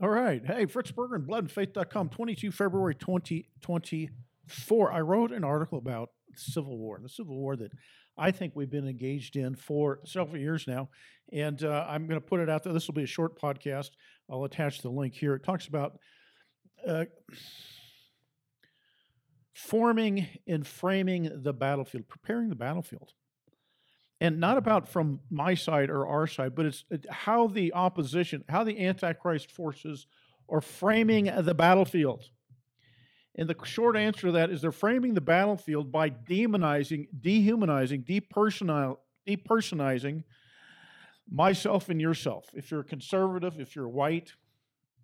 All right. Hey, Fritz Berggren bloodandfaith.com, 22 February 2024. I wrote an article about the Civil War, the Civil War that I think we've been engaged in for several years now. And uh, I'm going to put it out there. This will be a short podcast. I'll attach the link here. It talks about uh, forming and framing the battlefield, preparing the battlefield and not about from my side or our side, but it's how the opposition, how the Antichrist forces are framing the battlefield. And the short answer to that is they're framing the battlefield by demonizing, dehumanizing, depersonizing myself and yourself. If you're a conservative, if you're white,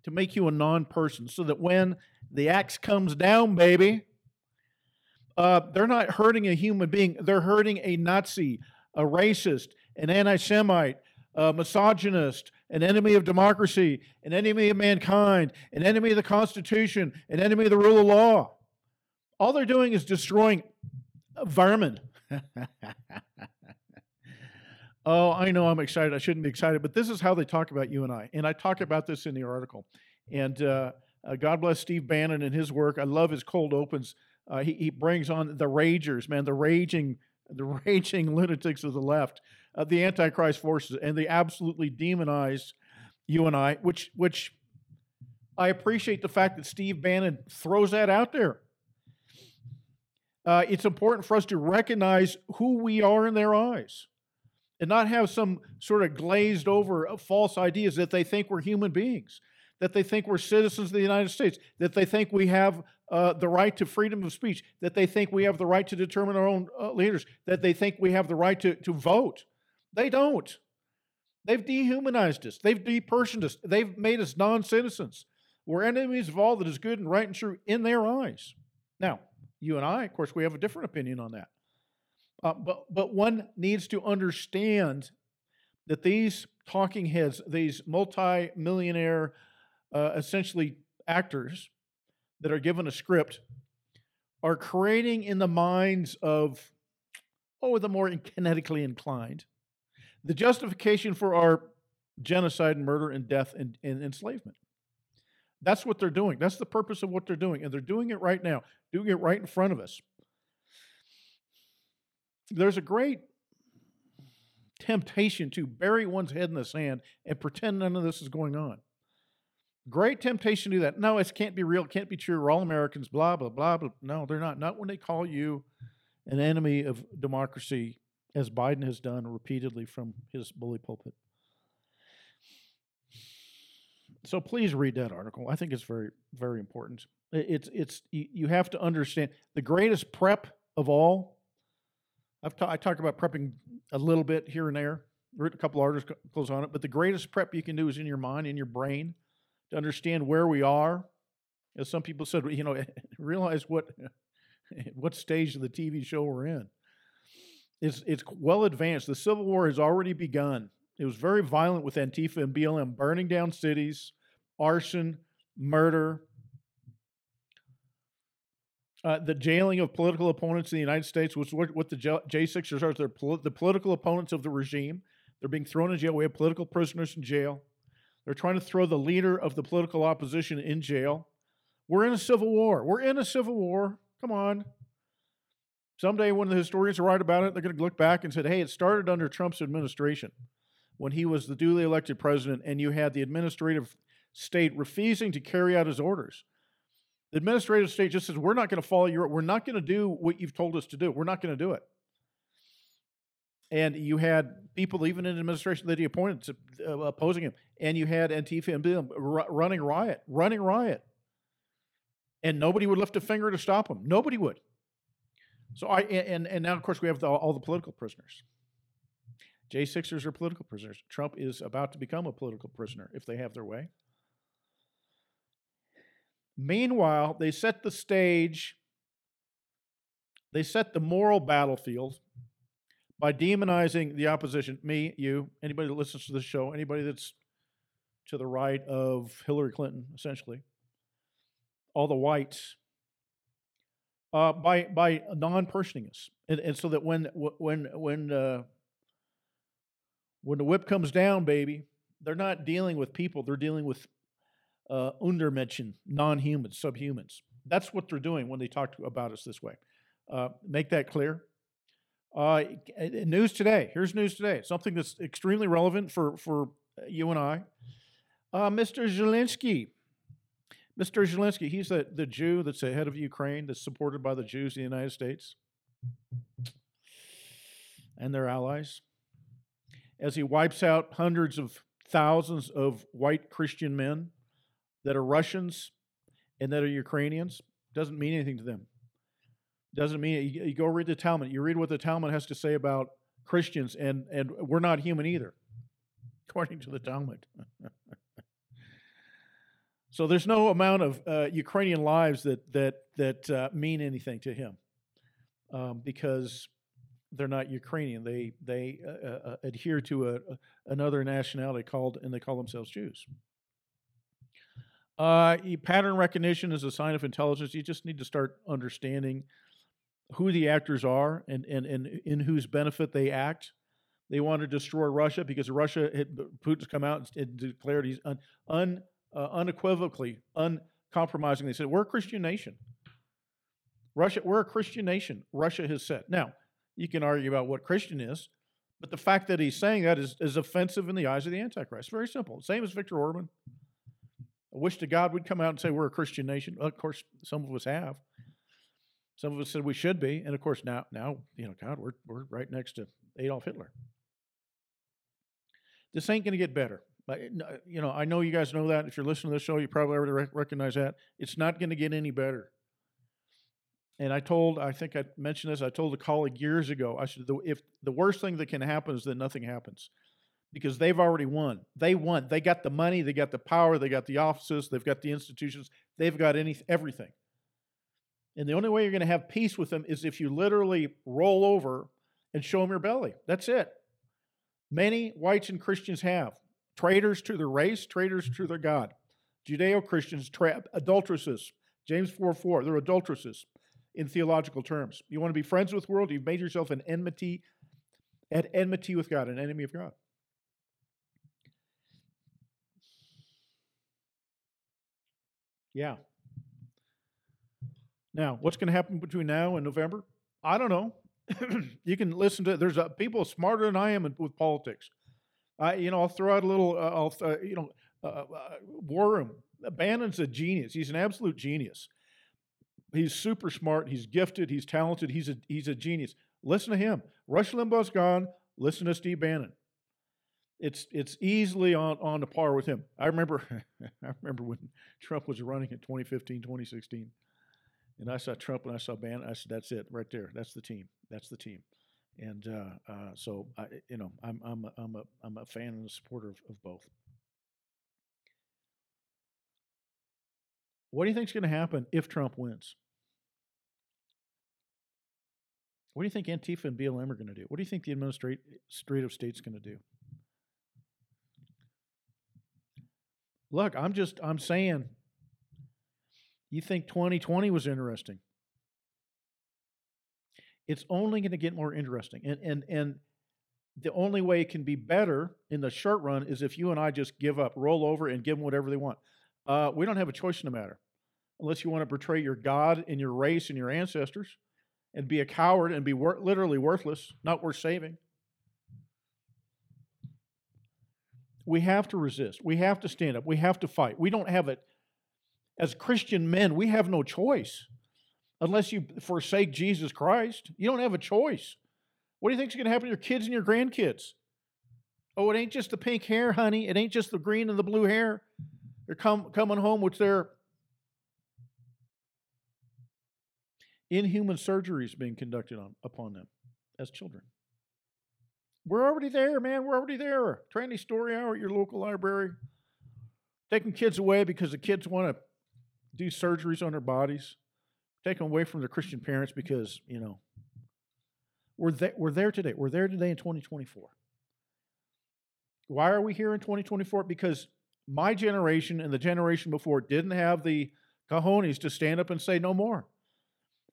to make you a non person, so that when the axe comes down, baby, uh, they're not hurting a human being, they're hurting a Nazi, a racist, an anti Semite, a misogynist, an enemy of democracy, an enemy of mankind, an enemy of the Constitution, an enemy of the rule of law. All they're doing is destroying vermin. oh, I know I'm excited. I shouldn't be excited, but this is how they talk about you and I. And I talk about this in the article. And uh, uh, God bless Steve Bannon and his work. I love his cold opens. Uh, he, he brings on the ragers, man, the raging the raging lunatics of the left, uh, the Antichrist forces, and they absolutely demonize you and I, which which I appreciate the fact that Steve Bannon throws that out there. Uh, it's important for us to recognize who we are in their eyes and not have some sort of glazed over uh, false ideas that they think we're human beings that they think we're citizens of the United States, that they think we have uh, the right to freedom of speech, that they think we have the right to determine our own uh, leaders, that they think we have the right to, to vote. They don't. They've dehumanized us, they've depersoned us, they've made us non citizens. We're enemies of all that is good and right and true in their eyes. Now, you and I, of course, we have a different opinion on that. Uh, but, but one needs to understand that these talking heads, these multi millionaire uh, essentially actors that are given a script are creating in the minds of, oh, the more kinetically inclined, the justification for our genocide and murder and death and, and enslavement. That's what they're doing. That's the purpose of what they're doing. And they're doing it right now, doing it right in front of us. There's a great temptation to bury one's head in the sand and pretend none of this is going on. Great temptation to do that. No, it can't be real. It can't be true. We're all Americans, blah, blah, blah, blah. No, they're not. Not when they call you an enemy of democracy, as Biden has done repeatedly from his bully pulpit. So please read that article. I think it's very, very important. It's, it's, you have to understand the greatest prep of all. I've ta- I talk about prepping a little bit here and there. Written a couple articles on it, but the greatest prep you can do is in your mind, in your brain to understand where we are. As some people said, you know, realize what what stage of the TV show we're in. It's it's well advanced. The Civil War has already begun. It was very violent with Antifa and BLM burning down cities, arson, murder, uh, the jailing of political opponents in the United States, was what, what the J6ers are. They're the political opponents of the regime. They're being thrown in jail. We have political prisoners in jail. They're trying to throw the leader of the political opposition in jail. We're in a civil war. We're in a civil war. Come on. Someday, when the historians write about it, they're going to look back and say, hey, it started under Trump's administration when he was the duly elected president and you had the administrative state refusing to carry out his orders. The administrative state just says, we're not going to follow your, we're not going to do what you've told us to do. We're not going to do it. And you had people, even in administration that he appointed, to, uh, opposing him. And you had Antifa and BLM running riot, running riot. And nobody would lift a finger to stop him. Nobody would. So I and and now of course we have the, all the political prisoners. J6ers are political prisoners. Trump is about to become a political prisoner if they have their way. Meanwhile, they set the stage, they set the moral battlefield by demonizing the opposition, me, you, anybody that listens to this show, anybody that's to the right of Hillary Clinton, essentially, all the whites, uh, by by non-personing us, and, and so that when when when uh, when the whip comes down, baby, they're not dealing with people; they're dealing with uh, Untermenschen, non humans, subhumans. That's what they're doing when they talk to, about us this way. Uh, make that clear. Uh, news today. Here's news today. Something that's extremely relevant for, for you and I. Uh, Mr. Zelensky. Mr. Zelensky, he's the, the Jew that's the head of Ukraine, that's supported by the Jews in the United States and their allies. As he wipes out hundreds of thousands of white Christian men that are Russians and that are Ukrainians, doesn't mean anything to them. Doesn't mean you, you go read the Talmud. You read what the Talmud has to say about Christians, and and we're not human either, according to the Talmud. so there's no amount of uh, Ukrainian lives that that that uh, mean anything to him, um, because they're not Ukrainian. They they uh, uh, uh adhere to a, another nationality called, and they call themselves Jews. Uh, pattern recognition is a sign of intelligence. You just need to start understanding who the actors are and, and, and in whose benefit they act. They want to destroy Russia because Russia, had, Putin's come out and declared he's un, un, uh, unequivocally, uncompromisingly said, We're a Christian nation. Russia, we're a Christian nation, Russia has said. Now, you can argue about what Christian is, but the fact that he's saying that is, is offensive in the eyes of the Antichrist. Very simple. Same as Viktor Orban. I wish to God we'd come out and say we're a Christian nation. Of course, some of us have. Some of us said we should be, and of course now, now you know, God, we're we're right next to Adolf Hitler. This ain't going to get better. But uh, you know, I know you guys know that. If you're listening to the show, you probably already recognize that. It's not going to get any better. And I told, I think I mentioned this. I told a colleague years ago. I said, if the worst thing that can happen is that nothing happens because they've already won. They won. They got the money, they got the power, they got the offices, they've got the institutions, they've got any, everything. And the only way you're going to have peace with them is if you literally roll over and show them your belly. That's it. Many whites and Christians have traitors to their race, traitors to their God. Judeo Christians, tra- adulteresses. James 4 4, they're adulteresses in theological terms. You want to be friends with the world, you've made yourself an enmity, at enmity with God, an enemy of God. Yeah. Now, what's going to happen between now and November? I don't know. you can listen to. There's a, people smarter than I am with politics. I, you know, I'll throw out a little. Uh, I'll, uh, you know, uh, uh, War Room. Bannon's a genius. He's an absolute genius. He's super smart. He's gifted. He's talented. He's a he's a genius. Listen to him. Rush Limbaugh's gone. Listen to Steve Bannon it's it's easily on on the par with him. I remember I remember when Trump was running in 2015, 2016, and I saw Trump and I saw Bannon. I said, "That's it, right there. That's the team. That's the team." And uh, uh, so I, you know, I'm I'm a, I'm a I'm a fan and a supporter of, of both. What do you think is going to happen if Trump wins? What do you think Antifa and BLM are going to do? What do you think the administrative state's going to do? Look, I'm just I'm saying you think 2020 was interesting. It's only going to get more interesting. And and and the only way it can be better in the short run is if you and I just give up, roll over, and give them whatever they want. Uh, we don't have a choice in the matter, unless you want to betray your God and your race and your ancestors, and be a coward and be wor- literally worthless, not worth saving. We have to resist. We have to stand up. We have to fight. We don't have it. As Christian men, we have no choice unless you forsake Jesus Christ. You don't have a choice. What do you think is going to happen to your kids and your grandkids? Oh, it ain't just the pink hair, honey. It ain't just the green and the blue hair. They're come, coming home with their inhuman surgeries being conducted on, upon them as children. We're already there, man. We're already there. Training story hour at your local library. Taking kids away because the kids want to do surgeries on their bodies. Take them away from their Christian parents because, you know, we're, there, we're there today. We're there today in 2024. Why are we here in 2024? Because my generation and the generation before didn't have the cojones to stand up and say no more.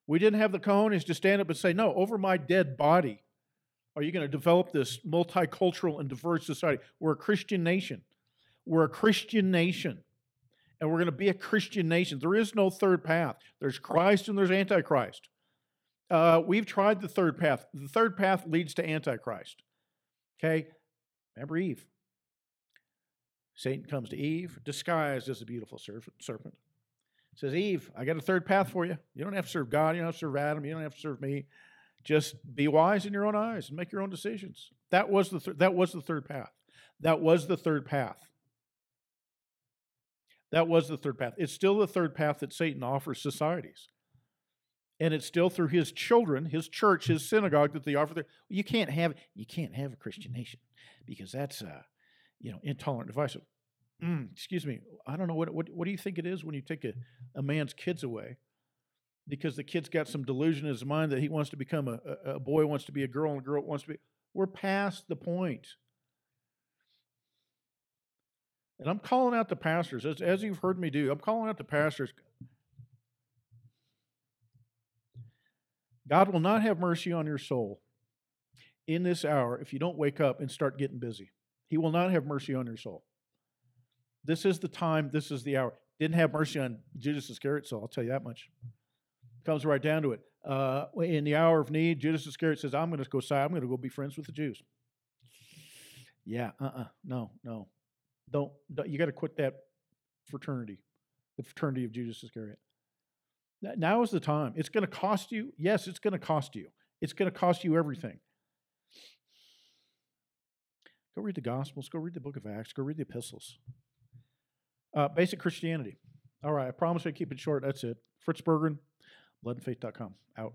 We didn't have the cojones to stand up and say, no, over my dead body are you going to develop this multicultural and diverse society? We're a Christian nation. We're a Christian nation. And we're going to be a Christian nation. There is no third path. There's Christ and there's Antichrist. Uh, we've tried the third path. The third path leads to Antichrist. Okay? Remember Eve. Satan comes to Eve, disguised as a beautiful serpent. Says, Eve, I got a third path for you. You don't have to serve God. You don't have to serve Adam. You don't have to serve me. Just be wise in your own eyes and make your own decisions. That was the, th- that was the third path. That was the third path. That was the third path. It's still the third path that Satan offers societies. And it's still through his children, his church, his synagogue that they offer. You can't have you can't have a Christian nation because that's uh, you know intolerant, divisive. Mm, excuse me. I don't know what, what what do you think it is when you take a, a man's kids away because the kid's got some delusion in his mind that he wants to become a, a, a boy wants to be a girl and a girl wants to be. We're past the point. And I'm calling out the pastors, as, as you've heard me do, I'm calling out the pastors. God will not have mercy on your soul in this hour if you don't wake up and start getting busy. He will not have mercy on your soul. This is the time, this is the hour. Didn't have mercy on Judas Iscariot, so I'll tell you that much. Comes right down to it. Uh, in the hour of need, Judas Iscariot says, I'm going to go side, I'm going to go be friends with the Jews. Yeah, uh uh-uh, uh, no, no. Don't, don't you got to quit that fraternity, the fraternity of Judas Iscariot. Now is the time. It's going to cost you. Yes, it's going to cost you. It's going to cost you everything. Go read the Gospels. Go read the book of Acts. Go read the epistles. Uh, basic Christianity. All right, I promise I keep it short. That's it. Fritz Berggren, bloodandfaith.com. Out.